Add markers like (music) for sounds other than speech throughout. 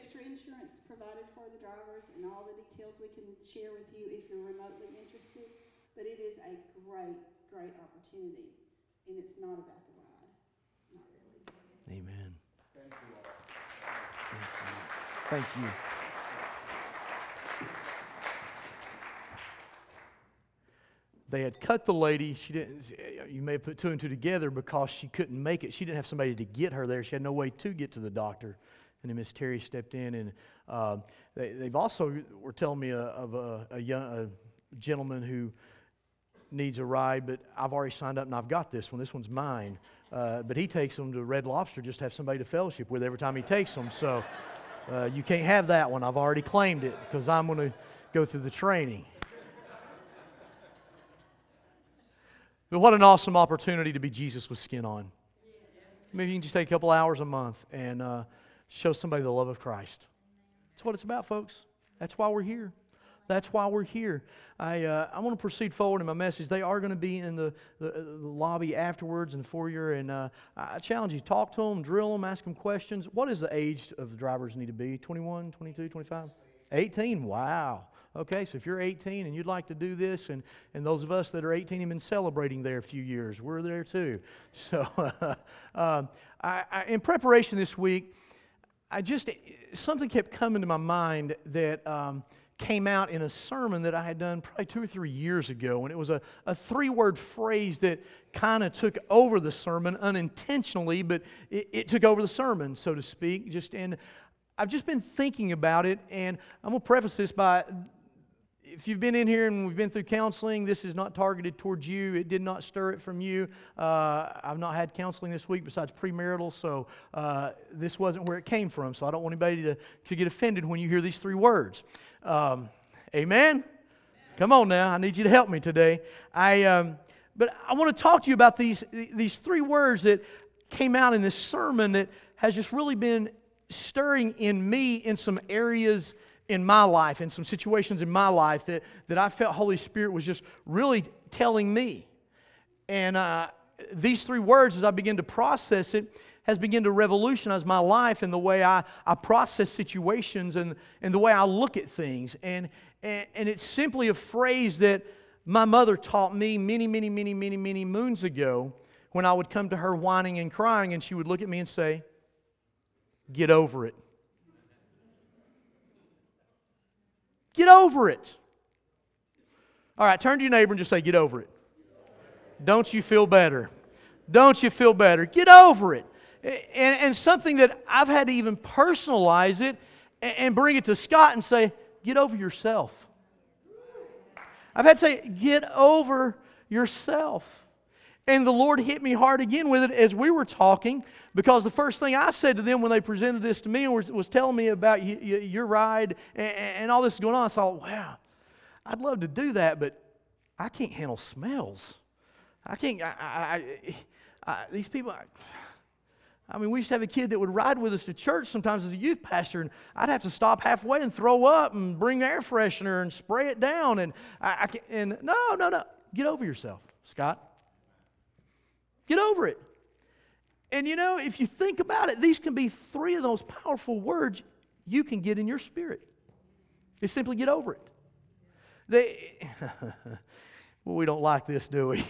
extra insurance provided for the drivers and all the details we can share with you if you're remotely interested. But it is a great, great opportunity. And it's not about the ride. Not really. Amen. Thank you all. Thank you. They had cut the lady. She didn't. You may have put two and two together because she couldn't make it. She didn't have somebody to get her there. She had no way to get to the doctor. And then Miss Terry stepped in, and uh, they, they've also were telling me a, of a, a young a gentleman who needs a ride, but I've already signed up and I've got this one. This one's mine. Uh, but he takes them to Red Lobster just to have somebody to fellowship with every time he takes them. So uh, you can't have that one. I've already claimed it because I'm going to go through the training. But what an awesome opportunity to be Jesus with skin on. Maybe you can just take a couple hours a month and uh, show somebody the love of Christ. That's what it's about, folks. That's why we're here. That's why we're here. I, uh, I want to proceed forward in my message. They are going to be in the, the, the lobby afterwards in the foyer, and uh, I challenge you talk to them, drill them, ask them questions. What is the age of the drivers need to be? 21, 22, 25? 18? Wow. Okay, so if you're 18 and you'd like to do this, and, and those of us that are 18 have been celebrating there a few years, we're there too. (laughs) So, (laughs) um, I, I, in preparation this week, I just, something kept coming to my mind that. Um, came out in a sermon that I had done probably two or three years ago. And it was a, a three word phrase that kind of took over the sermon unintentionally, but it, it, took over the sermon, so to speak. Just and I've just been thinking about it, and I'm going to preface this by if you've been in here and we've been through counseling, this is not targeted towards you. It did not stir it from you. Uh, I've not had counseling this week besides premarital, so uh, this wasn't where it came from. So I don't want anybody to, to get offended when you hear these three words. Um, amen? Come on now, I need you to help me today. I, um, but I want to talk to you about these, these three words that came out in this sermon that has just really been stirring in me in some areas in my life, in some situations in my life that, that I felt Holy Spirit was just really telling me. And uh, these three words, as I begin to process it, has begun to revolutionize my life and the way I, I process situations and, and the way I look at things. And, and, and it's simply a phrase that my mother taught me many, many, many, many, many moons ago when I would come to her whining and crying, and she would look at me and say, Get over it. Get over it. All right, turn to your neighbor and just say, Get over it. Don't you feel better? Don't you feel better? Get over it. And, and something that I've had to even personalize it and, and bring it to Scott and say, Get over yourself. I've had to say, Get over yourself. And the Lord hit me hard again with it as we were talking, because the first thing I said to them when they presented this to me was, was telling me about y- y- your ride and, and, all this going on. I thought, wow, I'd love to do that, but I can't handle smells. I can't, I, I, I, these people, I mean, we used to have a kid that would ride with us to church sometimes as a youth pastor, and I'd have to stop halfway and throw up and bring air freshener and spray it down. And I, I and no, no, no, get over yourself, Scott. Get over it. And you know, if you think about it, these can be three of the most powerful words you can get in your spirit. Is simply get over it. They, (laughs) well, we don't like this, do we?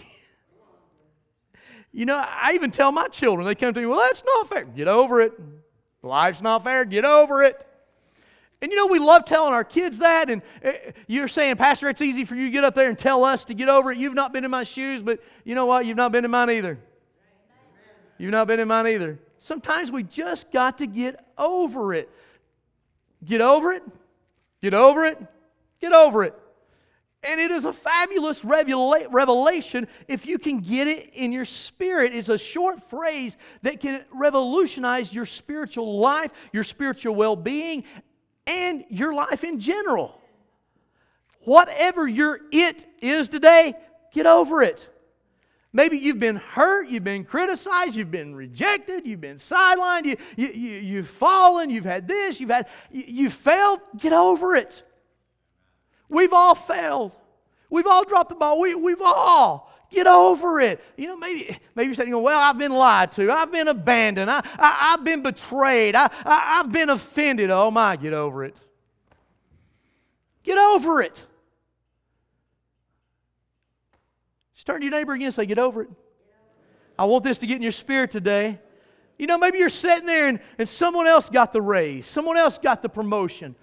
(laughs) you know, I even tell my children, they come to me, well, that's not fair. Get over it. Life's not fair. Get over it. And you know, we love telling our kids that. And eh, you're saying, Pastor, it's easy for you to get up there and tell us to get over it. You've not been in my shoes, but you know what? You've not been in mine either. You've not been in mine either. Sometimes we just got to get over it. Get over it. Get over it. Get over it. And it is a fabulous revelation if you can get it in your spirit. It's a short phrase that can revolutionize your spiritual life, your spiritual well being, and your life in general. Whatever your it is today, get over it. Maybe you've been hurt, you've been criticized, you've been rejected, you've been sidelined, you, you, you, you've fallen, you've had this, you've had, you, you failed. Get over it. We've all failed. We've all dropped the ball. We, we've all. Get over it. You know, maybe, maybe you're saying, well, I've been lied to. I've been abandoned. I, I, have been betrayed. I, I, I've been offended. Oh, my, get over it. Get over it. Just turn to your neighbor again and say, Get over it. I want this to get in your spirit today. You know, maybe you're sitting there and, and someone else got the raise, someone else got the promotion,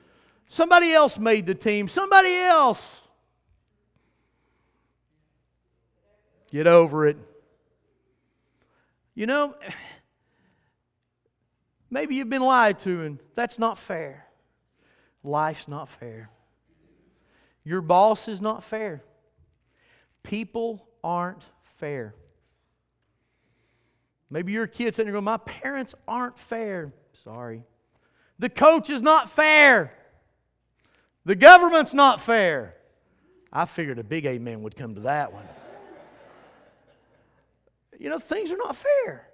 somebody else made the team, somebody else. Get over it. You know, (sighs) maybe you've been lied to, and that's not fair. Life's not fair. Your boss is not fair. People aren't fair. Maybe you're a kid sitting there going, My parents aren't fair. Sorry. The coach is not fair. The government's not fair. I figured a big amen would come to that one. you know, things are not fair.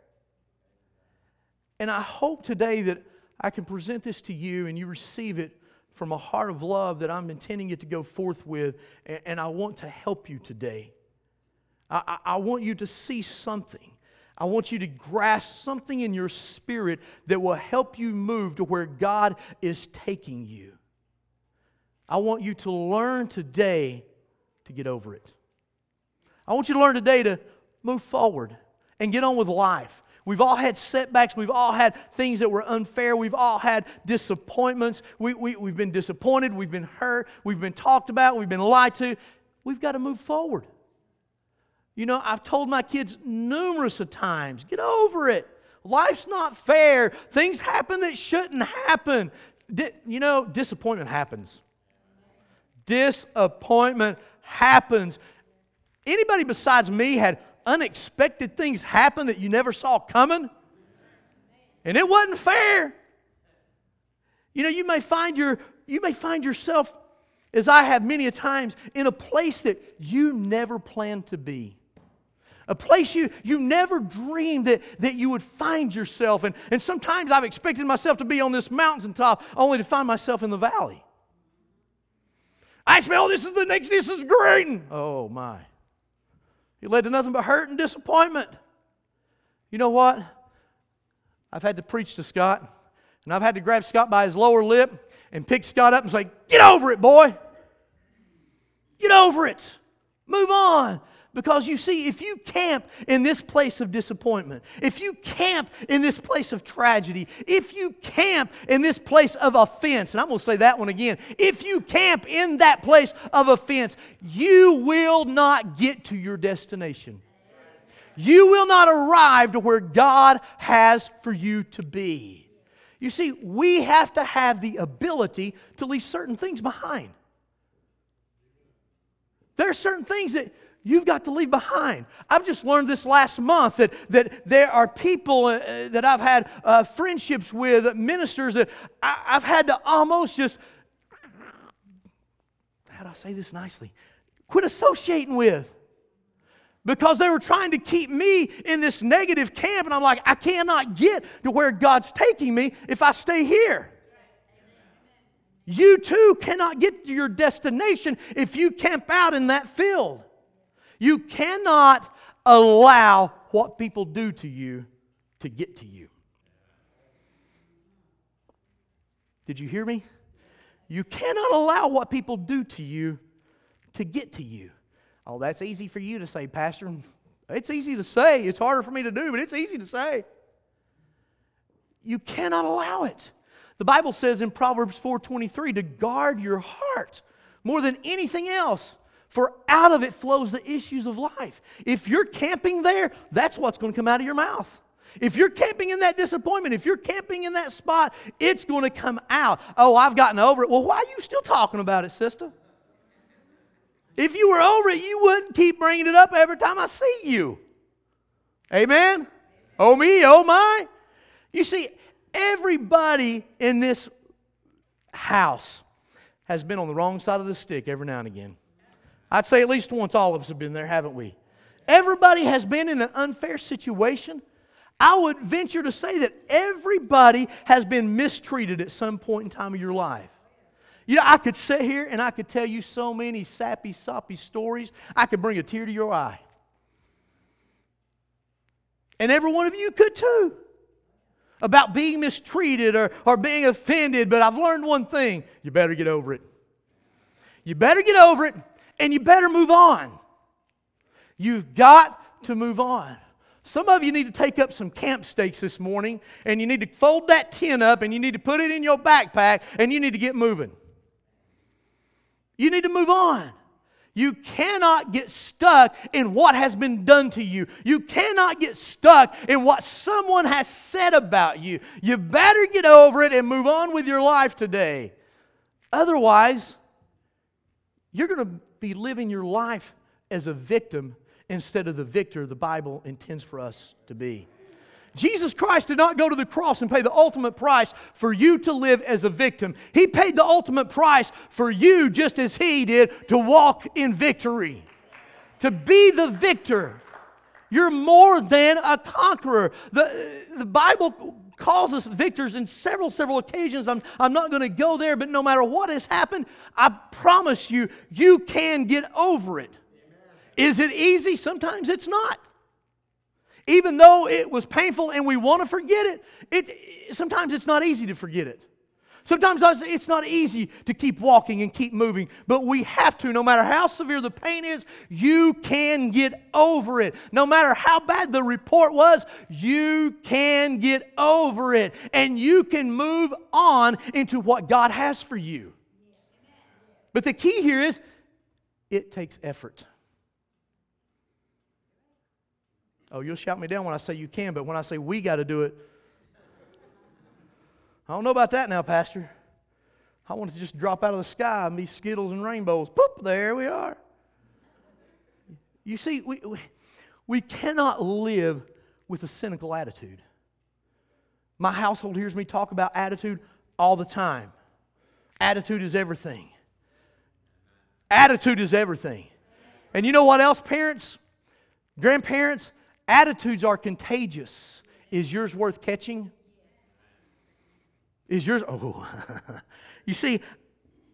And I hope today that I can present this to you and you receive it from a heart of love that I'm intending it to go forth with, and I want to help you today. I, I want you to see something. I want you to grasp something in your spirit that will help you move to where God is taking you. I want you to learn today to get over it. I want you to learn today to move forward and get on with life. We've all had setbacks. We've all had things that were unfair. We've all had disappointments. We, we, we've been disappointed. We've been hurt. We've been talked about. We've been lied to. We've got to move forward. You know, I've told my kids numerous of times get over it. Life's not fair. Things happen that shouldn't happen. Di- you know, disappointment happens. Disappointment happens. Anybody besides me had unexpected things happen that you never saw coming? And it wasn't fair. You know, you may find your you may find yourself as I have many a times in a place that you never planned to be a place you, you never dreamed that, that you would find yourself. And, and sometimes I've expected myself to be on this mountaintop only to find myself in the valley. I expect, oh, this is the next, this is great. Oh, my. It led to nothing but hurt and disappointment. You know what? I've had to preach to Scott, and I've had to grab Scott by his lower lip and pick Scott up and say, Get over it, boy. Get over it. Move on. Because you see, if you camp in this place of disappointment, if you camp in this place of tragedy, if you camp in this place of offense, and I'm going to say that one again, if you camp in that place of offense, you will not get to your destination. You will not arrive to where God has for you to be. You see, we have to have the ability to leave certain things behind. There are certain things that you've got to leave behind. I've just learned this last month that, that there are people uh, that I've had uh, friendships with, ministers that I, I've had to almost just, how do I say this nicely? Quit associating with. Because they were trying to keep me in this negative camp, and I'm like, I cannot get to where God's taking me if I stay here. You too cannot get to your destination if you camp out in that field. You cannot allow what people do to you to get to you. Did you hear me? You cannot allow what people do to you to get to you. Oh, that's easy for you to say, Pastor. It's easy to say. It's harder for me to do, but it's easy to say. You cannot allow it. The Bible says in Proverbs 4:23 to guard your heart more than anything else for out of it flows the issues of life. If you're camping there, that's what's going to come out of your mouth. If you're camping in that disappointment, if you're camping in that spot, it's going to come out. Oh, I've gotten over it. Well, why are you still talking about it, sister? If you were over it, you wouldn't keep bringing it up every time I see you. Amen? Oh, me, oh, my. You see, everybody in this house has been on the wrong side of the stick every now and again. I'd say at least once all of us have been there, haven't we? Everybody has been in an unfair situation. I would venture to say that everybody has been mistreated at some point in time of your life. You know, I could sit here and I could tell you so many sappy, soppy stories. I could bring a tear to your eye. And every one of you could too. About being mistreated or, or being offended, but I've learned one thing you better get over it. You better get over it and you better move on. You've got to move on. Some of you need to take up some camp stakes this morning and you need to fold that tin up and you need to put it in your backpack and you need to get moving. You need to move on. You cannot get stuck in what has been done to you. You cannot get stuck in what someone has said about you. You better get over it and move on with your life today. Otherwise, you're going to be living your life as a victim instead of the victor the Bible intends for us to be. Jesus Christ did not go to the cross and pay the ultimate price for you to live as a victim. He paid the ultimate price for you just as He did to walk in victory, to be the victor. You're more than a conqueror. The, the Bible calls us victors in several, several occasions. I'm, I'm not going to go there, but no matter what has happened, I promise you, you can get over it. Is it easy? Sometimes it's not. Even though it was painful and we want to forget it, it sometimes it's not easy to forget it. Sometimes it's not easy to keep walking and keep moving, but we have to. No matter how severe the pain is, you can get over it. No matter how bad the report was, you can get over it. And you can move on into what God has for you. But the key here is it takes effort. Oh, you'll shout me down when I say you can, but when I say we got to do it, I don't know about that now, Pastor. I want to just drop out of the sky and be Skittles and rainbows. Poop, there we are. You see, we, we, we cannot live with a cynical attitude. My household hears me talk about attitude all the time. Attitude is everything. Attitude is everything. And you know what else, parents, grandparents? Attitudes are contagious. Is yours worth catching? Is yours? Oh, (laughs) you see,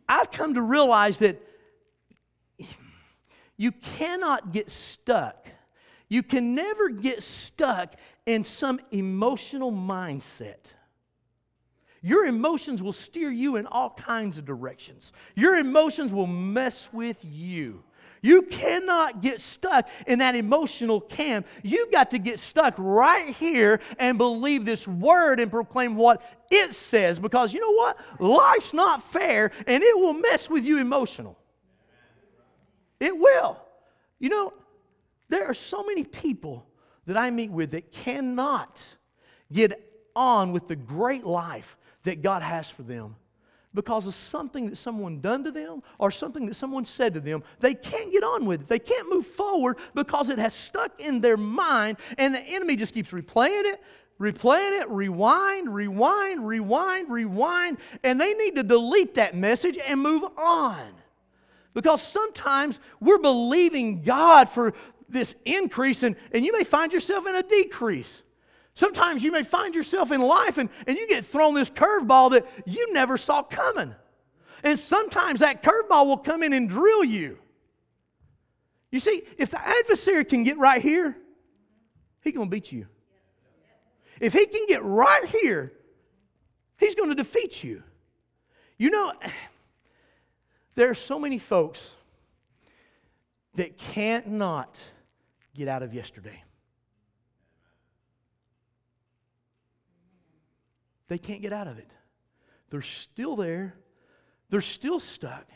I've come to realize that you cannot get stuck. You can never get stuck in some emotional mindset. Your emotions will steer you in all kinds of directions. Your emotions will mess with you. You cannot get stuck in that emotional camp. You got to get stuck right here and believe this word and proclaim what it says because you know what? Life's not fair and it will mess with you emotional. It will. You know, there are so many people that I meet with that cannot get on with the great life that God has for them because of something that someone done to them or something that someone said to them. They can't get on with it. They can't move forward because it has stuck in their mind and the enemy just keeps replaying it, replaying it, rewind, rewind, rewind, rewind, and they need to delete that message and move on. Because sometimes we're believing God for this increase and, and you may find yourself in a decrease. Sometimes you may find yourself in life and, and you get thrown this curveball that you never saw coming. And sometimes that curveball will come in and drill you. You see, if the adversary can get right here, he's going to beat you. If he can get right here, he's going to defeat you. You know, (sighs) there are so many folks that can't not get out of yesterday. They can't get out of it. They're still there, they're still stuck.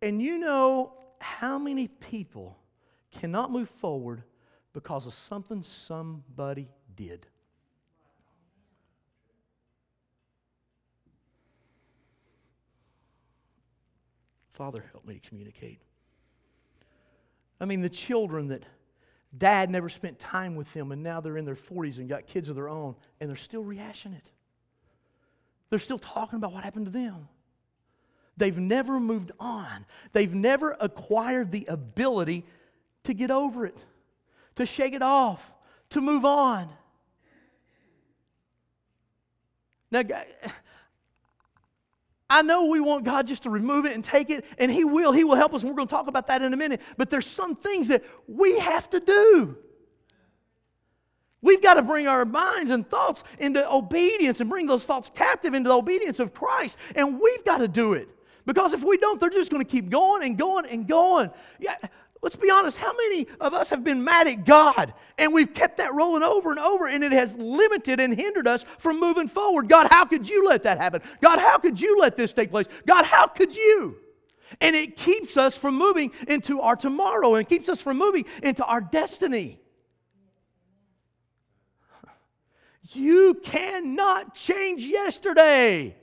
And you know how many people cannot move forward because of something somebody did? Father, help me to communicate. I mean, the children that Dad never spent time with them, and now they're in their 40s and got kids of their own, and they're still rehashing it. They're still talking about what happened to them. They've never moved on. They've never acquired the ability to get over it, to shake it off, to move on. Now, I know we want God just to remove it and take it, and He will. He will help us, and we're going to talk about that in a minute. But there's some things that we have to do. We've got to bring our minds and thoughts into obedience and bring those thoughts captive into the obedience of Christ. And we've got to do it. Because if we don't, they're just going to keep going and going and going. Yeah, let's be honest. How many of us have been mad at God and we've kept that rolling over and over and it has limited and hindered us from moving forward? God, how could you let that happen? God, how could you let this take place? God, how could you? And it keeps us from moving into our tomorrow and keeps us from moving into our destiny. You cannot change yesterday.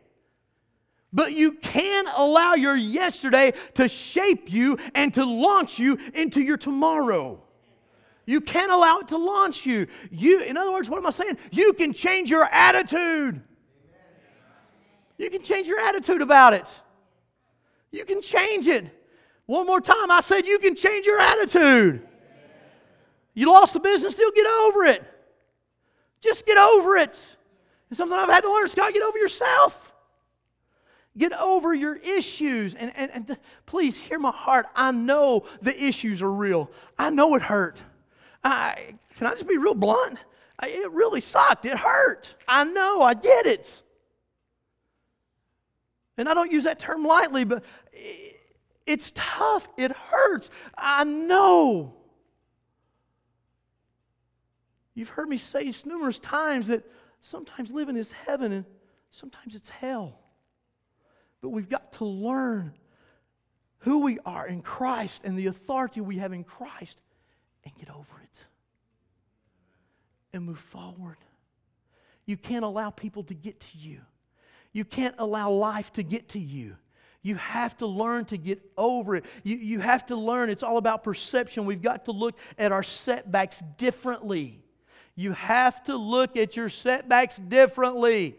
But you can allow your yesterday to shape you and to launch you into your tomorrow. You can allow it to launch you. You, in other words, what am I saying? You can change your attitude. You can change your attitude about it. You can change it. One more time, I said you can change your attitude. You lost the business, still get over it. Just get over it. It's something I've had to learn. Scott, get over yourself. Get over your issues. And, and, and please hear my heart. I know the issues are real. I know it hurt. I, can I just be real blunt? I, it really sucked. It hurt. I know. I get it. And I don't use that term lightly, but it's tough. It hurts. I know. You've heard me say numerous times that sometimes living is heaven and sometimes it's hell. But we've got to learn who we are in Christ and the authority we have in Christ and get over it and move forward. You can't allow people to get to you. You can't allow life to get to you. You have to learn to get over it. You, you have to learn it's all about perception. We've got to look at our setbacks differently. You have to look at your setbacks differently.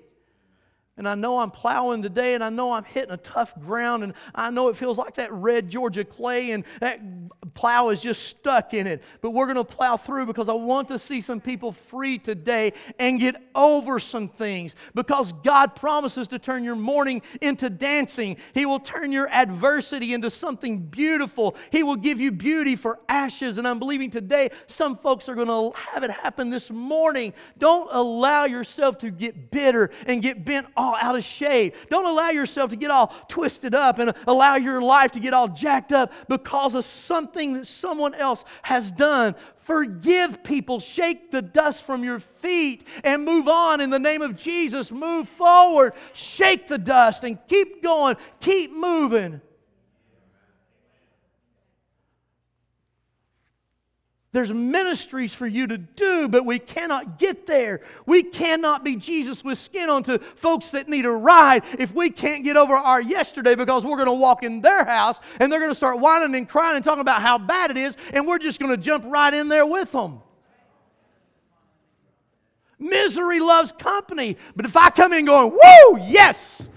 And I know I'm plowing today and I know I'm hitting a tough ground and I know it feels like that red Georgia clay and that plow is just stuck in it. But we're going to plow through because I want to see some people free today and get over some things because God promises to turn your mourning into dancing. He will turn your adversity into something beautiful. He will give you beauty for ashes. And I'm believing today some folks are going to have it happen this morning. Don't allow yourself to get bitter and get bent off all out of shape. Don't allow yourself to get all twisted up and allow your life to get all jacked up because of something that someone else has done. Forgive people, shake the dust from your feet, and move on in the name of Jesus. Move forward, shake the dust, and keep going, keep moving. There's ministries for you to do, but we cannot get there. We cannot be Jesus with skin onto folks that need a ride if we can't get over our yesterday because we're going to walk in their house and they're going to start whining and crying and talking about how bad it is, and we're just going to jump right in there with them. Misery loves company, but if I come in going, woo, yes,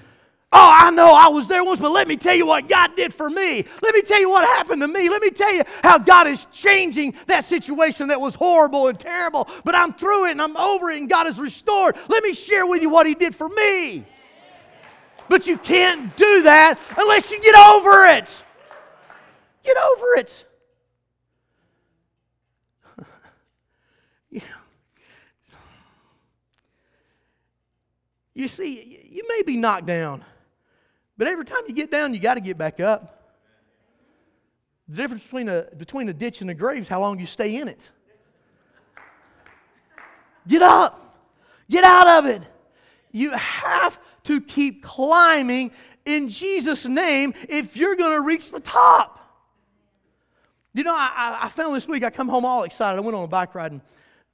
Oh, I know I was there once, but let me tell you what God did for me. Let me tell you what happened to me. Let me tell you how God is changing that situation that was horrible and terrible, but I'm through it and I'm over it and God is restored. Let me share with you what He did for me. But you can't do that unless you get over it. Get over it. (laughs) You see, you may be knocked down. But every time you get down, you got to get back up. The difference between a, between a ditch and a grave is how long you stay in it. Get up, get out of it. You have to keep climbing in Jesus' name if you're going to reach the top. You know, I, I found this week, I come home all excited. I went on a bike ride and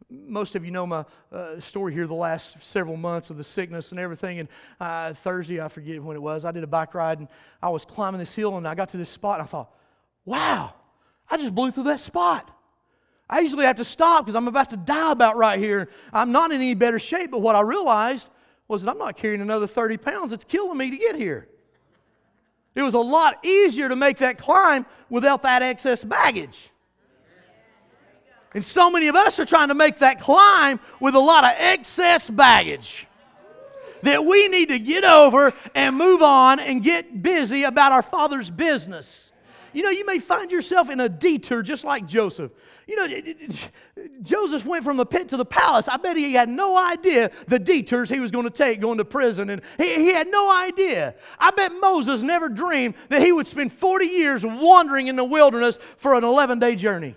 most of you know my uh, story here the last several months of the sickness and everything. And uh, Thursday, I forget when it was, I did a bike ride and I was climbing this hill and I got to this spot and I thought, wow, I just blew through that spot. I usually have to stop because I'm about to die about right here. I'm not in any better shape, but what I realized was that I'm not carrying another 30 pounds. It's killing me to get here. It was a lot easier to make that climb without that excess baggage. And so many of us are trying to make that climb with a lot of excess baggage that we need to get over and move on and get busy about our Father's business. You know, you may find yourself in a detour just like Joseph. You know, Joseph went from the pit to the palace. I bet he had no idea the detours he was going to take going to prison, and he, he had no idea. I bet Moses never dreamed that he would spend 40 years wandering in the wilderness for an 11 day journey.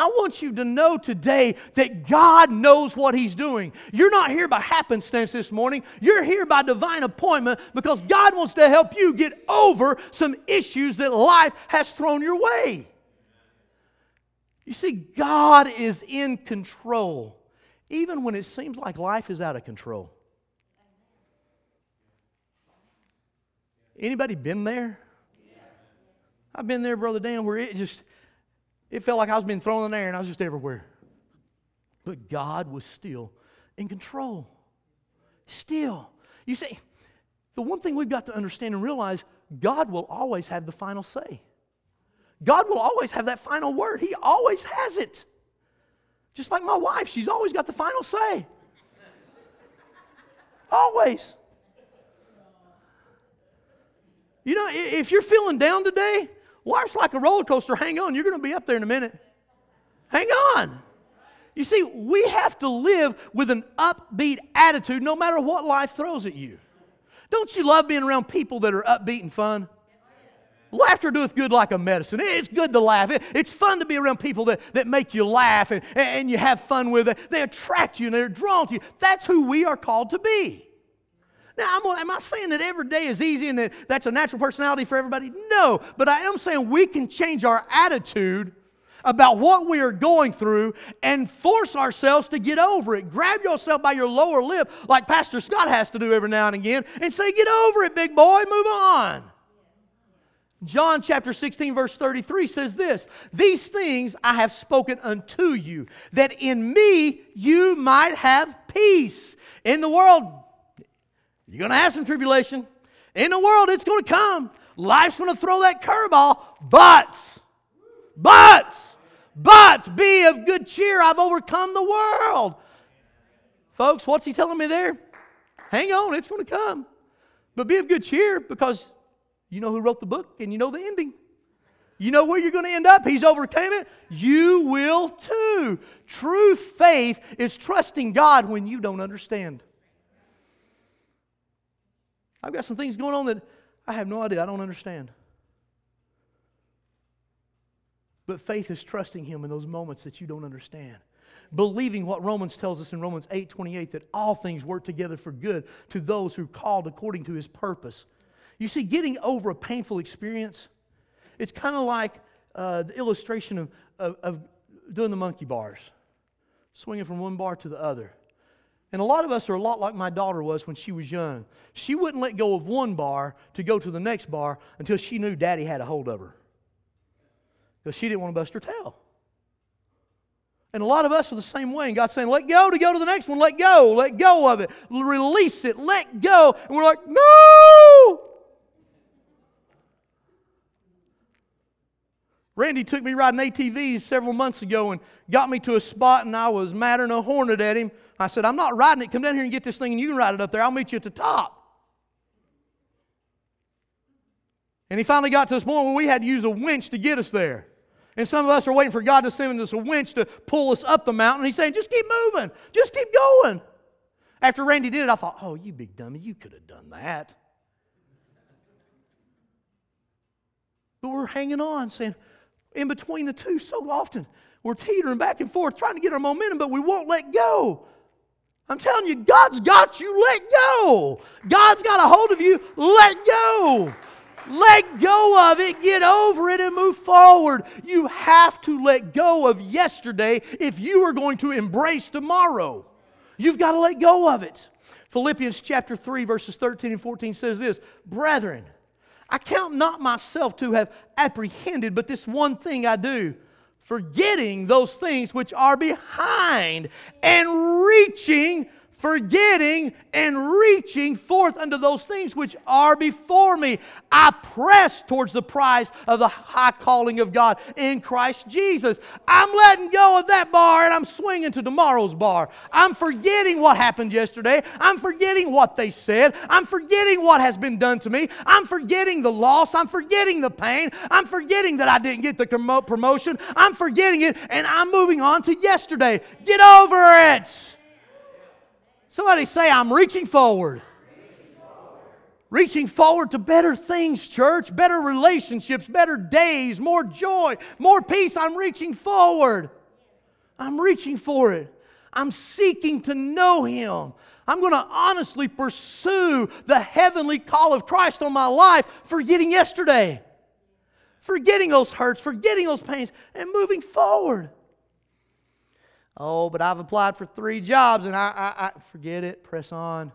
I want you to know today that God knows what He's doing. You're not here by happenstance this morning. You're here by divine appointment because God wants to help you get over some issues that life has thrown your way. You see, God is in control, even when it seems like life is out of control. Anybody been there? I've been there, Brother Dan, where it just it felt like I was being thrown in the air and I was just everywhere. But God was still in control. Still. You see, the one thing we've got to understand and realize God will always have the final say. God will always have that final word. He always has it. Just like my wife, she's always got the final say. Always. You know, if you're feeling down today, Life's like a roller coaster. Hang on, you're going to be up there in a minute. Hang on. You see, we have to live with an upbeat attitude no matter what life throws at you. Don't you love being around people that are upbeat and fun? Laughter doeth good like a medicine. It's good to laugh. it's fun to be around people that, that make you laugh and, and you have fun with it. They attract you and they're drawn to you. That's who we are called to be. Now, I'm, am I saying that every day is easy and that that's a natural personality for everybody? No, but I am saying we can change our attitude about what we are going through and force ourselves to get over it. Grab yourself by your lower lip, like Pastor Scott has to do every now and again, and say, Get over it, big boy, move on. John chapter 16, verse 33 says this These things I have spoken unto you, that in me you might have peace. In the world, you're going to have some tribulation. In the world, it's going to come. Life's going to throw that curveball. But, but, but be of good cheer. I've overcome the world. Folks, what's he telling me there? Hang on, it's going to come. But be of good cheer because you know who wrote the book and you know the ending. You know where you're going to end up? He's overcame it. You will too. True faith is trusting God when you don't understand. I've got some things going on that I have no idea, I don't understand. But faith is trusting Him in those moments that you don't understand. Believing what Romans tells us in Romans 8 28 that all things work together for good to those who are called according to His purpose. You see, getting over a painful experience, it's kind of like uh, the illustration of, of, of doing the monkey bars, swinging from one bar to the other. And a lot of us are a lot like my daughter was when she was young. She wouldn't let go of one bar to go to the next bar until she knew daddy had a hold of her. Because she didn't want to bust her tail. And a lot of us are the same way. And God's saying, let go to go to the next one. Let go. Let go of it. Release it. Let go. And we're like, no. Randy took me riding ATVs several months ago and got me to a spot, and I was madder than a hornet at him. I said, I'm not riding it. Come down here and get this thing, and you can ride it up there. I'll meet you at the top. And he finally got to this point where we had to use a winch to get us there. And some of us are waiting for God to send us a winch to pull us up the mountain. He's saying, just keep moving, just keep going. After Randy did it, I thought, oh, you big dummy, you could have done that. But we're hanging on, saying, in between the two so often, we're teetering back and forth, trying to get our momentum, but we won't let go. I'm telling you, God's got you. Let go. God's got a hold of you. Let go. Let go of it, get over it, and move forward. You have to let go of yesterday if you are going to embrace tomorrow. You've got to let go of it. Philippians chapter 3, verses 13 and 14 says this Brethren, I count not myself to have apprehended, but this one thing I do forgetting those things which are behind and reaching forgetting and reaching forth unto those things which are before me. I press towards the prize of the high calling of God in Christ Jesus. I'm letting go of that bar and I'm swinging to tomorrow's bar. I'm forgetting what happened yesterday. I'm forgetting what they said. I'm forgetting what has been done to me. I'm forgetting the loss. I'm forgetting the pain. I'm forgetting that I didn't get the promotion. I'm forgetting it and I'm moving on to yesterday. Get over it. Somebody say, I'm reaching forward. Reaching forward to better things, church, better relationships, better days, more joy, more peace. I'm reaching forward. I'm reaching for it. I'm seeking to know Him. I'm going to honestly pursue the heavenly call of Christ on my life, forgetting yesterday, forgetting those hurts, forgetting those pains, and moving forward. Oh, but I've applied for three jobs and I, I, I forget it. Press on.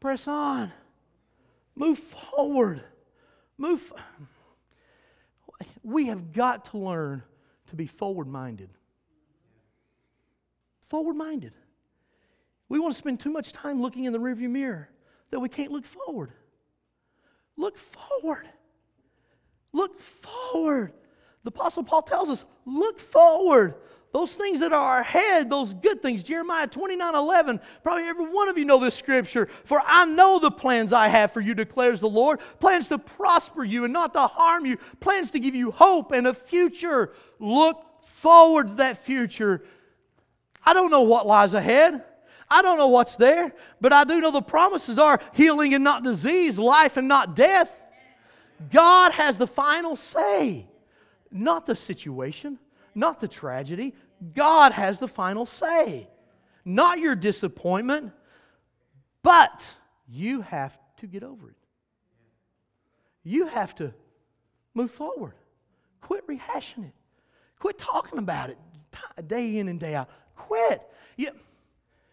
Press on. Move forward. Move. We have got to learn to be forward minded. Forward minded. We want to spend too much time looking in the rearview mirror that we can't look forward. Look forward. Look forward. The Apostle Paul tells us look forward. Those things that are ahead, those good things. Jeremiah 29 11. Probably every one of you know this scripture. For I know the plans I have for you, declares the Lord. Plans to prosper you and not to harm you. Plans to give you hope and a future. Look forward to that future. I don't know what lies ahead. I don't know what's there, but I do know the promises are healing and not disease, life and not death. God has the final say, not the situation not the tragedy. God has the final say, not your disappointment, but you have to get over it. You have to move forward. Quit rehashing it. Quit talking about it day in and day out. Quit. You,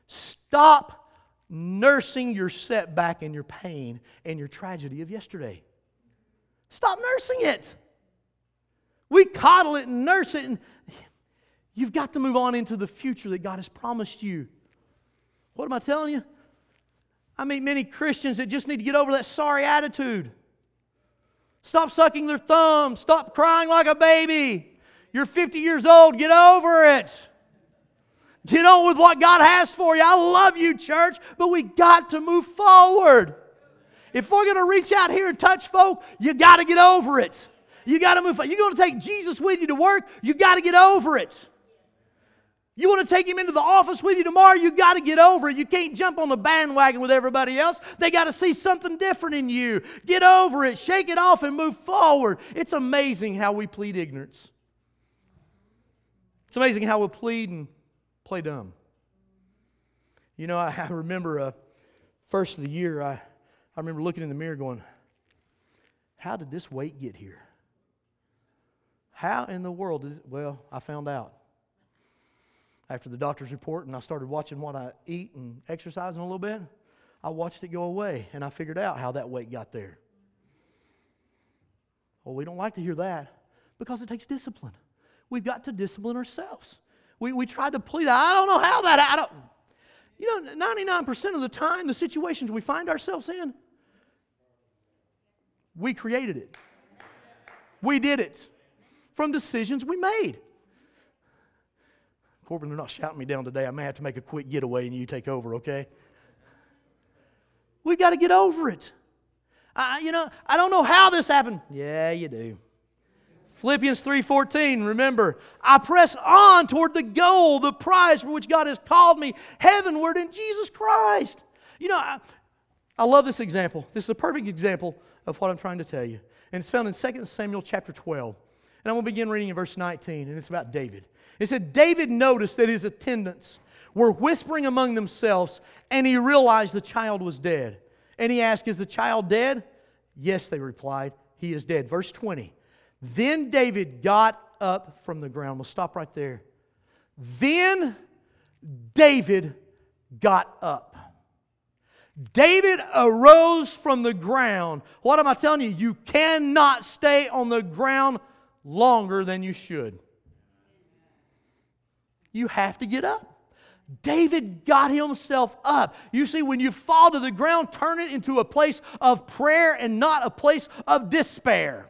stop nursing your setback and your pain and your tragedy of yesterday. Stop nursing it. We coddle it and nurse it, and You've got to move on into the future that God has promised you. What am I telling you? I meet many Christians that just need to get over that sorry attitude. Stop sucking their thumb. Stop crying like a baby. You're 50 years old. Get over it. Get on with what God has for you. I love you, church, but we got to move forward. If we're going to reach out here and touch folk, you got to get over it. You got to move forward. You're going to take Jesus with you to work, you got to get over it. You want to take him into the office with you tomorrow, you got to get over it. You can't jump on the bandwagon with everybody else. They got to see something different in you. Get over it, shake it off, and move forward. It's amazing how we plead ignorance. It's amazing how we plead and play dumb. You know, I, (laughs) I remember uh, first of the year, I, I remember looking in the mirror going, How did this weight get here? How in the world did it? Well, I found out after the doctor's report and I started watching what I eat and exercising a little bit, I watched it go away and I figured out how that weight got there. Well, we don't like to hear that because it takes discipline. We've got to discipline ourselves. We, we tried to plead, I don't know how that, I don't. You know, 99% of the time, the situations we find ourselves in, we created it. We did it from decisions we made. Corbin, they're not shouting me down today. I may have to make a quick getaway and you take over, okay? We've got to get over it. I, you know, I don't know how this happened. Yeah, you do. Philippians 3:14, remember, I press on toward the goal, the prize for which God has called me heavenward in Jesus Christ. You know, I, I love this example. This is a perfect example of what I'm trying to tell you. And it's found in 2 Samuel chapter 12. And I'm going to begin reading in verse 19, and it's about David. It said, David noticed that his attendants were whispering among themselves, and he realized the child was dead. And he asked, Is the child dead? Yes, they replied, He is dead. Verse 20. Then David got up from the ground. We'll stop right there. Then David got up. David arose from the ground. What am I telling you? You cannot stay on the ground longer than you should. You have to get up. David got himself up. You see, when you fall to the ground, turn it into a place of prayer and not a place of despair.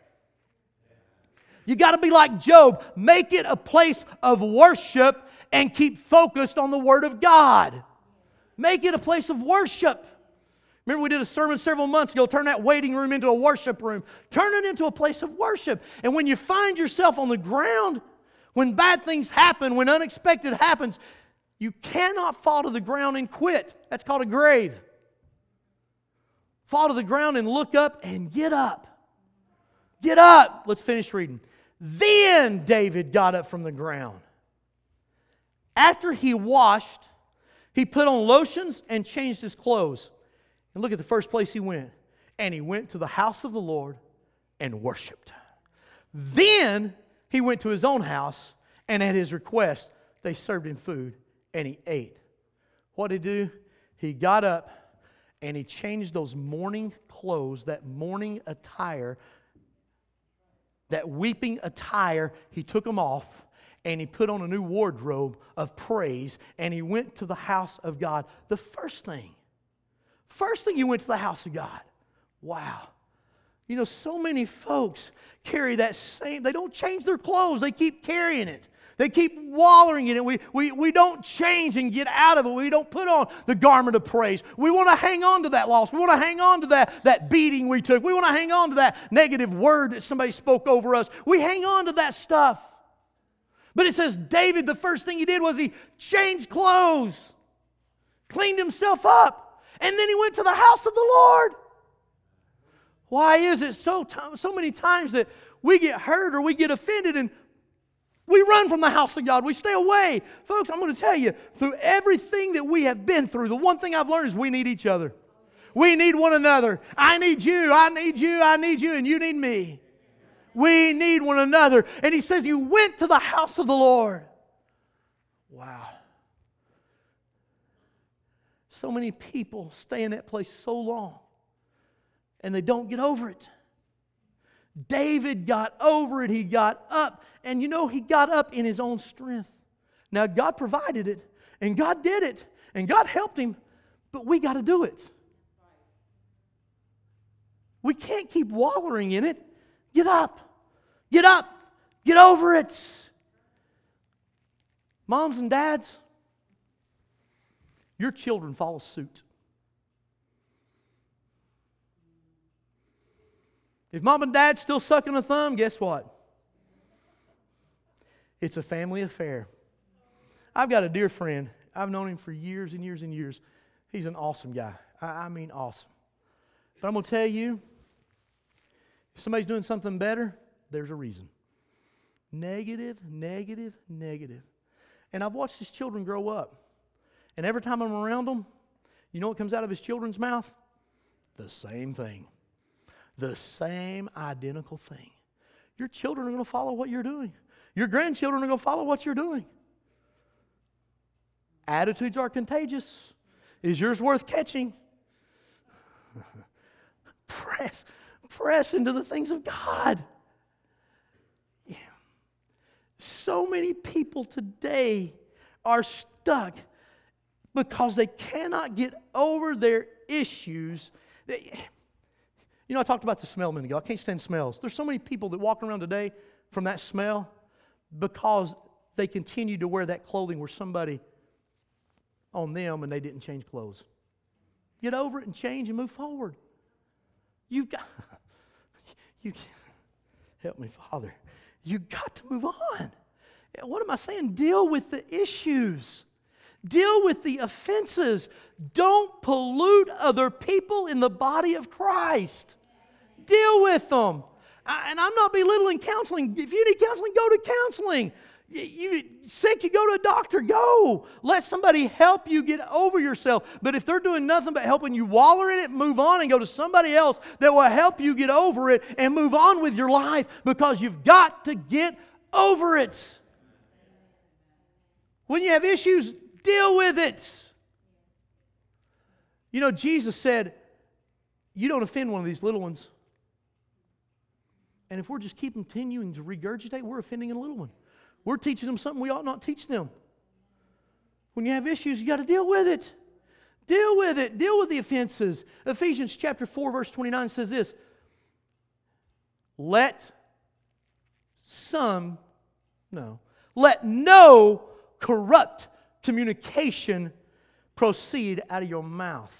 You got to be like Job, make it a place of worship and keep focused on the Word of God. Make it a place of worship. Remember, we did a sermon several months ago turn that waiting room into a worship room. Turn it into a place of worship. And when you find yourself on the ground, when bad things happen, when unexpected happens, you cannot fall to the ground and quit. That's called a grave. Fall to the ground and look up and get up. Get up. Let's finish reading. Then David got up from the ground. After he washed, he put on lotions and changed his clothes. And look at the first place he went. And he went to the house of the Lord and worshiped. Then he went to his own house, and at his request, they served him food, and he ate. What did he do? He got up and he changed those mourning clothes, that mourning attire, that weeping attire, he took them off and he put on a new wardrobe of praise and he went to the house of God. The first thing First thing you went to the house of God. Wow. You know, so many folks carry that same, they don't change their clothes, they keep carrying it. They keep wallowing in it. We, we, we don't change and get out of it. We don't put on the garment of praise. We want to hang on to that loss. We want to hang on to that, that beating we took. We want to hang on to that negative word that somebody spoke over us. We hang on to that stuff. But it says David, the first thing he did was he changed clothes, cleaned himself up. And then he went to the house of the Lord. Why is it so, so many times that we get hurt or we get offended and we run from the house of God. We stay away. Folks, I'm going to tell you, through everything that we have been through, the one thing I've learned is we need each other. We need one another. I need you, I need you, I need you, and you need me. We need one another. And he says, You went to the house of the Lord. Wow. So many people stay in that place so long and they don't get over it. David got over it. He got up. And you know, he got up in his own strength. Now, God provided it, and God did it, and God helped him, but we got to do it. We can't keep wallowing in it. Get up. Get up. Get over it. Moms and dads, your children follow suit. If mom and dad's still sucking a thumb, guess what? It's a family affair. I've got a dear friend. I've known him for years and years and years. He's an awesome guy. I, mean, awesome. But I'm going to tell you if somebody's doing something better, there's a reason. Negative, negative, negative. And I've watched his children grow up. And every time I'm around them, you know what comes out of his children's mouth? The same thing. The same identical thing. Your children are going to follow what you're doing. Your grandchildren are going to follow what you're doing. Attitudes are contagious. Is yours worth catching? (laughs) press, press into the things of God. Yeah. So many people today are stuck because they cannot get over their issues. You know, I talked about the smell a minute ago. I can't stand smells. There's so many people that walk around today from that smell because they continue to wear that clothing where somebody on them and they didn't change clothes. Get over it and change and move forward. You've got, (laughs) you, help me, Father. You got to move on. What am I saying? Deal with the issues. Deal with the offenses. Don't pollute other people in the body of Christ. Deal with them. and I'm not belittling counseling. If you need counseling, go to counseling. You, sick, you go to a doctor, go. Let somebody help you get over yourself. But if they're doing nothing but helping you waller in it, move on and go to somebody else that will help you get over it and move on with your life because you've got to get over it. When you have issues, Deal with it. You know, Jesus said, You don't offend one of these little ones. And if we're just keep continuing to regurgitate, we're offending a little one. We're teaching them something we ought not teach them. When you have issues, you got to deal with it. Deal with it. Deal with the offenses. Ephesians chapter 4, verse 29 says this Let some, no, let no corrupt communication proceed out of your mouth,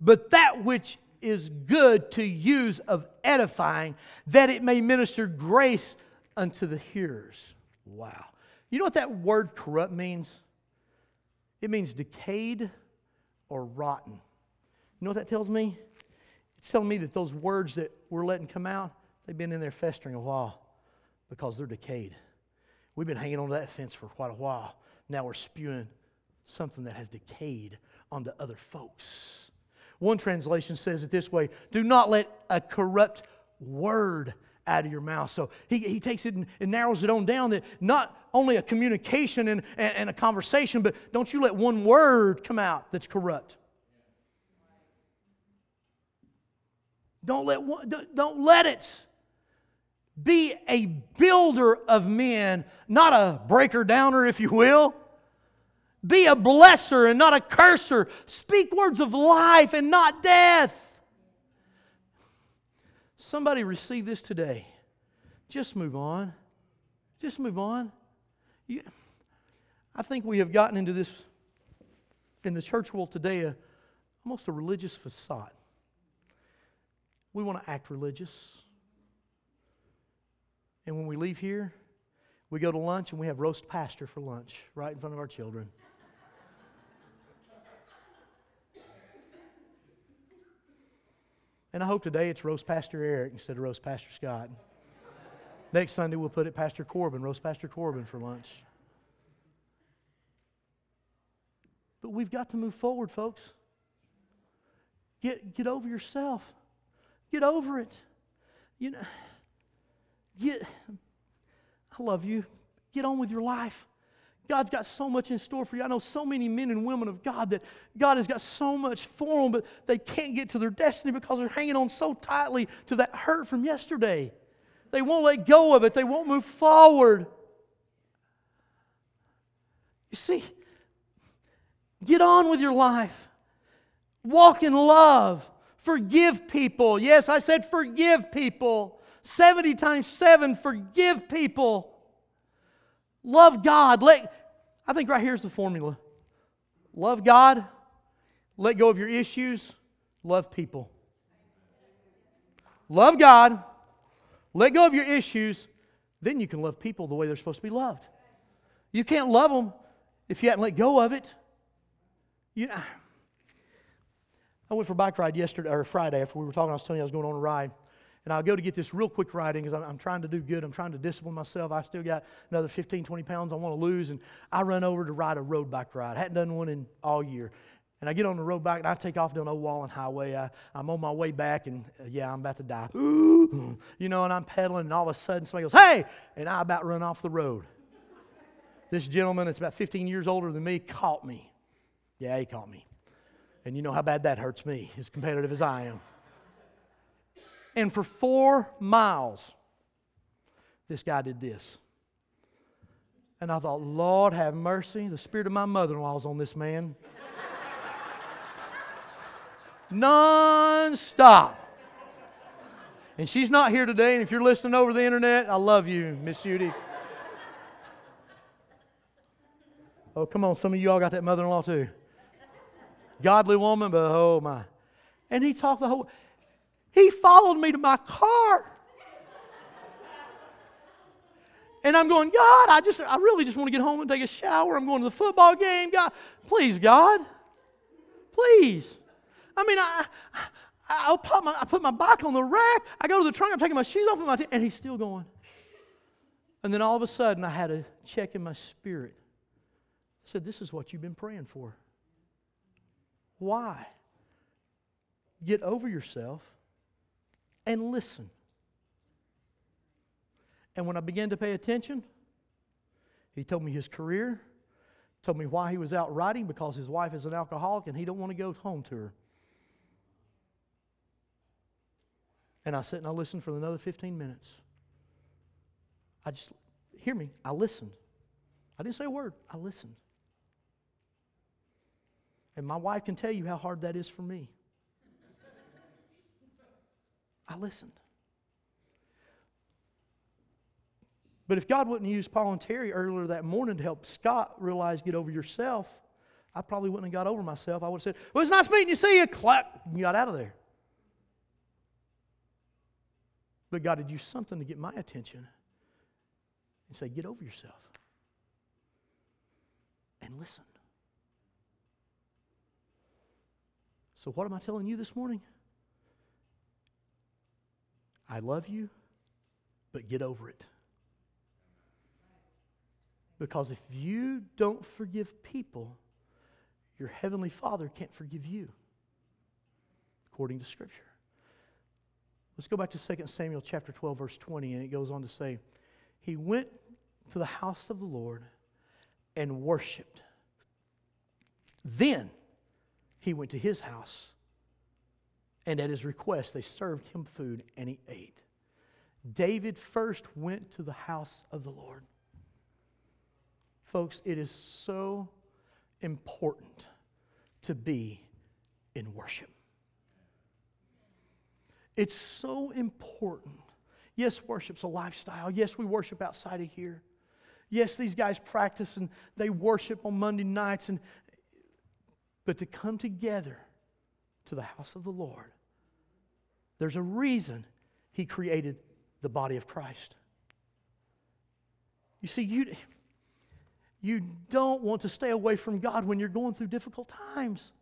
but that which is good to use of edifying, that it may minister grace unto the hearers. Wow. You know what that word corrupt means? It means decayed or rotten. You know what that tells me? It's telling me that those words that we're letting come out, they've been in there festering a while because they're decayed. We've been hanging on to that fence for quite a while. Now we're spewing something that has decayed onto other folks. One translation says it this way do not let a corrupt word out of your mouth. So he, he takes it and, and narrows it on down that not only a communication and, and, and a conversation, but don't you let one word come out that's corrupt. Don't let, one, don't, don't let it. Be a builder of men, not a breaker downer, if you will. Be a blesser and not a curser. Speak words of life and not death. Somebody receive this today. Just move on. Just move on. You, I think we have gotten into this in the church world today a, almost a religious facade. We want to act religious. And when we leave here, we go to lunch and we have roast pastor for lunch right in front of our children. And I hope today it's roast Pastor Eric instead of roast Pastor Scott. Next Sunday we'll put it Pastor Corbin, roast Pastor Corbin for lunch. But we've got to move forward, folks. Get, get over yourself. Get over it. You know, get, I love you. Get on with your life. God's got so much in store for you. I know so many men and women of God that God has got so much for them, but they can't get to their destiny because they're hanging on so tightly to that hurt from yesterday. They won't let go of it, they won't move forward. You see, get on with your life, walk in love, forgive people. Yes, I said forgive people. 70 times 7, forgive people. Love God. Let, I think right here's the formula love God, let go of your issues, love people. Love God, let go of your issues, then you can love people the way they're supposed to be loved. You can't love them if you haven't let go of it. You, I went for a bike ride yesterday or Friday after we were talking. I was telling you I was going on a ride. And I'll go to get this real quick riding because I'm, I'm, trying to do good. I'm trying to discipline myself. I still got another 15, 20 pounds I want to lose. And I run over to ride a road bike ride. I hadn't done one in all year. And I get on the road bike and I take off down Old Wallen Highway. I, I'm on my way back and uh, yeah, I'm about to die. (gasps) you know, and I'm pedaling and all of a sudden somebody goes, hey! And I about run off the road. This gentleman that's about 15 years older than me caught me. Yeah, he caught me. And you know how bad that hurts me, as competitive as I am. And for four miles, this guy did this. And I thought, Lord, have mercy. The spirit of my mother in law is on this man. (laughs) Non stop. And she's not here today. And if you're listening over the internet, I love you, Miss Judy. Oh, come on. Some of you all got that mother in law too. Godly woman, but oh my. And he talked the whole. He followed me to my car. And I'm going, God, I just, I really just want to get home and take a shower. I'm going to the football game. God, please, God, please. I mean, I, I, I, put my, I put my bike on the rack. I go to the trunk. I'm taking my shoes off, my t- and he's still going. And then all of a sudden, I had a check in my spirit. I said, This is what you've been praying for. Why? Get over yourself and listen. And when I began to pay attention, he told me his career, told me why he was out riding because his wife is an alcoholic and he don't want to go home to her. And I sat and I listened for another 15 minutes. I just, hear me, I listened. I didn't say a word, I listened. And my wife can tell you how hard that is for me. I listened. But if God wouldn't use Paul and Terry earlier that morning to help Scott realize get over yourself, I probably wouldn't have got over myself. I would have said, Well, it's nice meeting you. See you. Clap. You got out of there. But God had used something to get my attention and say, Get over yourself and listen. So, what am I telling you this morning? I love you, but get over it. Because if you don't forgive people, your heavenly Father can't forgive you, according to Scripture. Let's go back to 2 Samuel chapter 12, verse 20, and it goes on to say, He went to the house of the Lord and worshiped. Then he went to his house, and at his request, they served him food, and he ate. David first went to the house of the Lord. Folks, it is so important to be in worship. It's so important. Yes, worship's a lifestyle. Yes, we worship outside of here. Yes, these guys practice and they worship on Monday nights and but to come together to the house of the Lord, there's a reason he created the body of Christ. You see, you, you don't want to stay away from God when you're going through difficult times.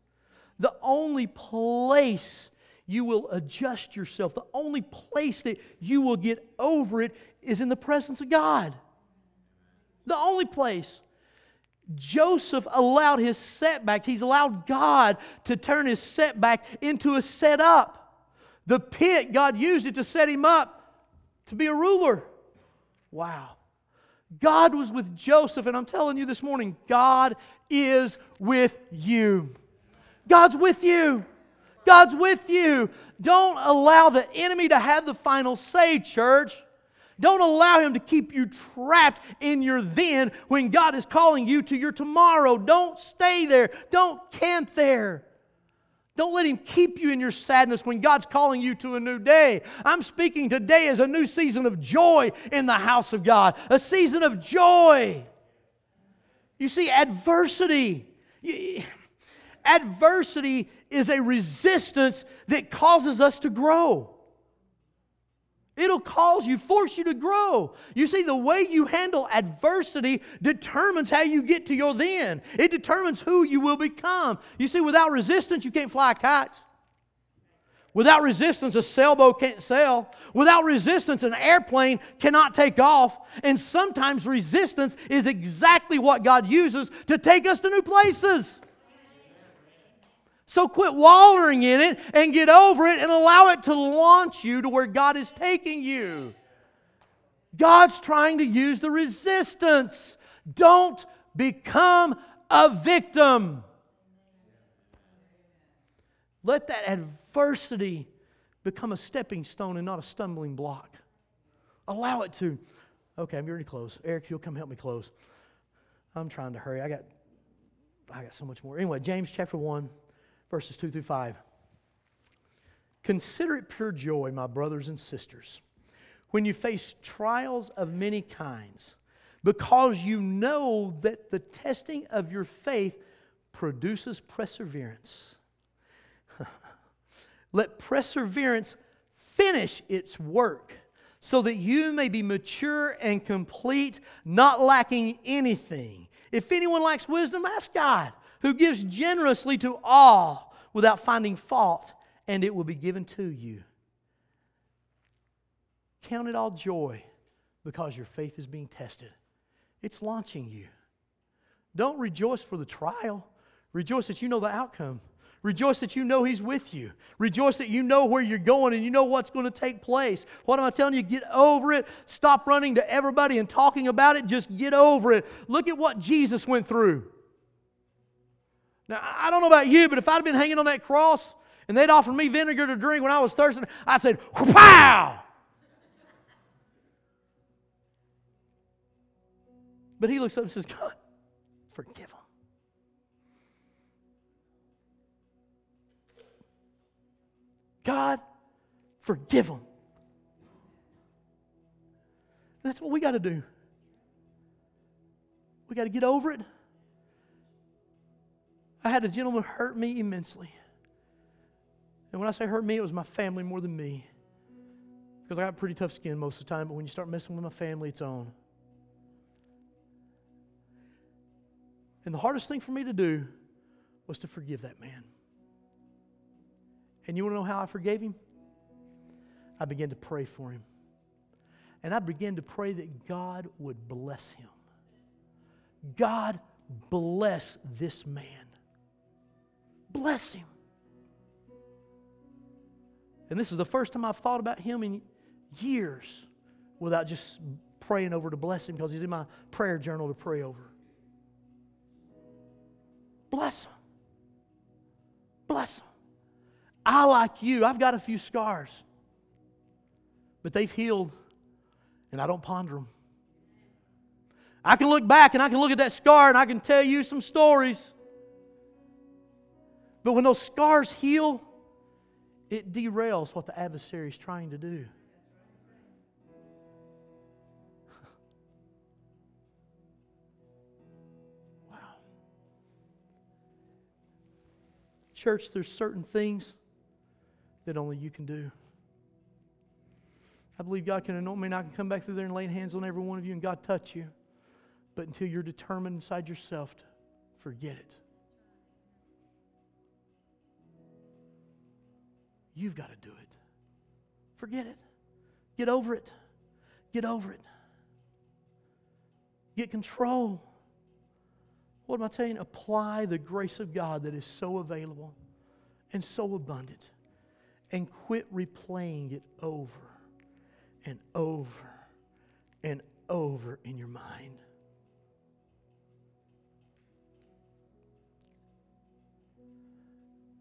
The only place you will adjust yourself, the only place that you will get over it is in the presence of God. The only place. Joseph allowed his setback, he's allowed God to turn his setback into a setup. The pit, God used it to set him up to be a ruler. Wow. God was with Joseph, and I'm telling you this morning, God is with you. God's with you. God's with you. Don't allow the enemy to have the final say, church. Don't allow him to keep you trapped in your then when God is calling you to your tomorrow. Don't stay there. Don't camp there. Don't let him keep you in your sadness when God's calling you to a new day. I'm speaking today as a new season of joy in the house of God, a season of joy. You see, adversity. Adversity is a resistance that causes us to grow. It'll cause you, force you to grow. You see, the way you handle adversity determines how you get to your then. It determines who you will become. You see, without resistance, you can't fly kites. Without resistance, a sailboat can't sail. Without resistance, an airplane cannot take off. And sometimes resistance is exactly what God uses to take us to new places. So quit wallowing in it and get over it and allow it to launch you to where God is taking you. God's trying to use the resistance. Don't become a victim. Let that adversity become a stepping stone and not a stumbling block. Allow it to. Okay, I'm ready to close. Eric, you'll come help me close. I'm trying to hurry. I got I got so much more. Anyway, James chapter 1 verses 2 through 5. Consider it pure joy, my brothers and sisters, when you face trials of many kinds, because you know that the testing of your faith produces perseverance. (laughs) Let perseverance finish its work so that you may be mature and complete, not lacking anything. If anyone lacks wisdom, ask God who gives generously to all without finding fault, and it will be given to you. Count it all joy because your faith is being tested. It's launching you. Don't rejoice for the trial, rejoice that you know the outcome. Rejoice that you know He's with you. Rejoice that you know where you're going and you know what's going to take place. What am I telling you? Get over it. Stop running to everybody and talking about it. Just get over it. Look at what Jesus went through. Now, I don't know about you, but if I'd been hanging on that cross and they'd offered me vinegar to drink when I was thirsty, I said, pow! But he looks up and says, God, forgive him. God, forgive them. That's what we got to do. We got to get over it. I had a gentleman hurt me immensely. And when I say hurt me, it was my family more than me. Because I got pretty tough skin most of the time, but when you start messing with my family, it's on. And the hardest thing for me to do was to forgive that man. And you want to know how I forgave him? I began to pray for him. And I began to pray that God would bless him. God bless this man. Bless him. And this is the first time I've thought about him in years without just praying over to bless him because he's in my prayer journal to pray over. Bless him. Bless him. I, like you, I've got a few scars, but they've healed, and I don't ponder them. I can look back and I can look at that scar and I can tell you some stories. But when those scars heal, it derails what the adversary is trying to do. (laughs) wow. Church, there's certain things that only you can do. I believe God can anoint me and I can come back through there and lay hands on every one of you and God touch you. But until you're determined inside yourself to forget it. You've got to do it. Forget it. Get over it. Get over it. Get control. What am I telling you? Apply the grace of God that is so available and so abundant and quit replaying it over and over and over in your mind.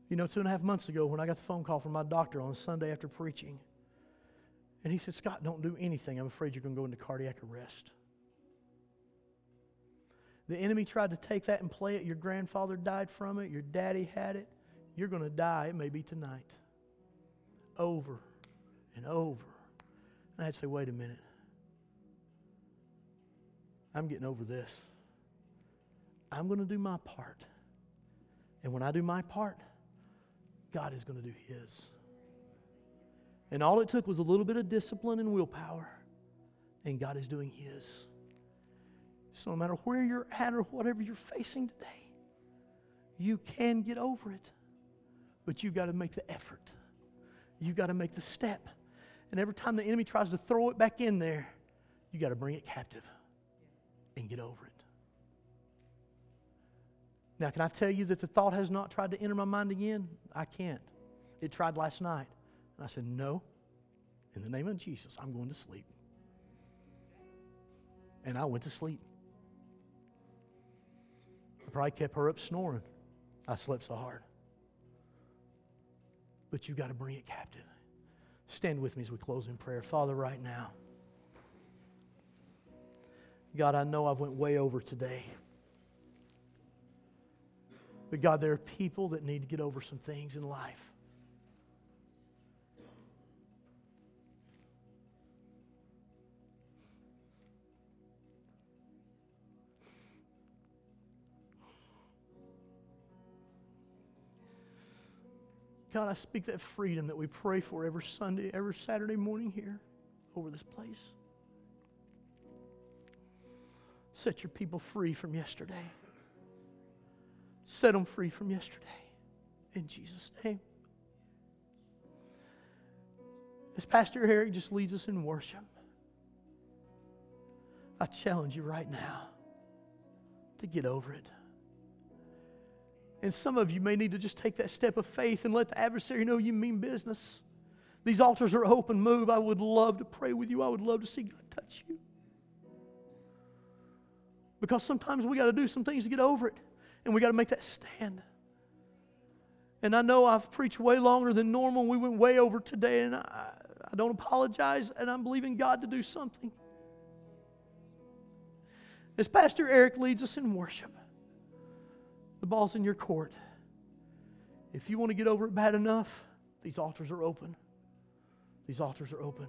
You know, two and a half months ago, when I got the phone call from my doctor on Sunday after preaching, and he said, Scott, don't do anything. I'm afraid you're going to go into cardiac arrest. The enemy tried to take that and play it. Your grandfather died from it, your daddy had it. You're going to die. It may be tonight. Over and over. And I had to say, wait a minute. I'm getting over this. I'm going to do my part. And when I do my part, God is going to do His. And all it took was a little bit of discipline and willpower, and God is doing His. So, no matter where you're at or whatever you're facing today, you can get over it. But you've got to make the effort, you've got to make the step. And every time the enemy tries to throw it back in there, you got to bring it captive and get over it. Now, can I tell you that the thought has not tried to enter my mind again? I can't. It tried last night. And I said, No, in the name of Jesus, I'm going to sleep. And I went to sleep. I probably kept her up snoring. I slept so hard. But you got to bring it captive. Stand with me as we close in prayer. Father, right now, God, I know I've went way over today. But God, there are people that need to get over some things in life. God, I speak that freedom that we pray for every Sunday, every Saturday morning here over this place. Set your people free from yesterday. Set them free from yesterday. In Jesus' name. As Pastor Eric just leads us in worship, I challenge you right now to get over it. And some of you may need to just take that step of faith and let the adversary know you mean business. These altars are open. Move. I would love to pray with you. I would love to see God touch you. Because sometimes we got to do some things to get over it and we got to make that stand. And I know I've preached way longer than normal. We went way over today, and I, I don't apologize, and I'm believing God to do something. As Pastor Eric leads us in worship, the ball's in your court. If you want to get over it bad enough These altars are open. These altars are open.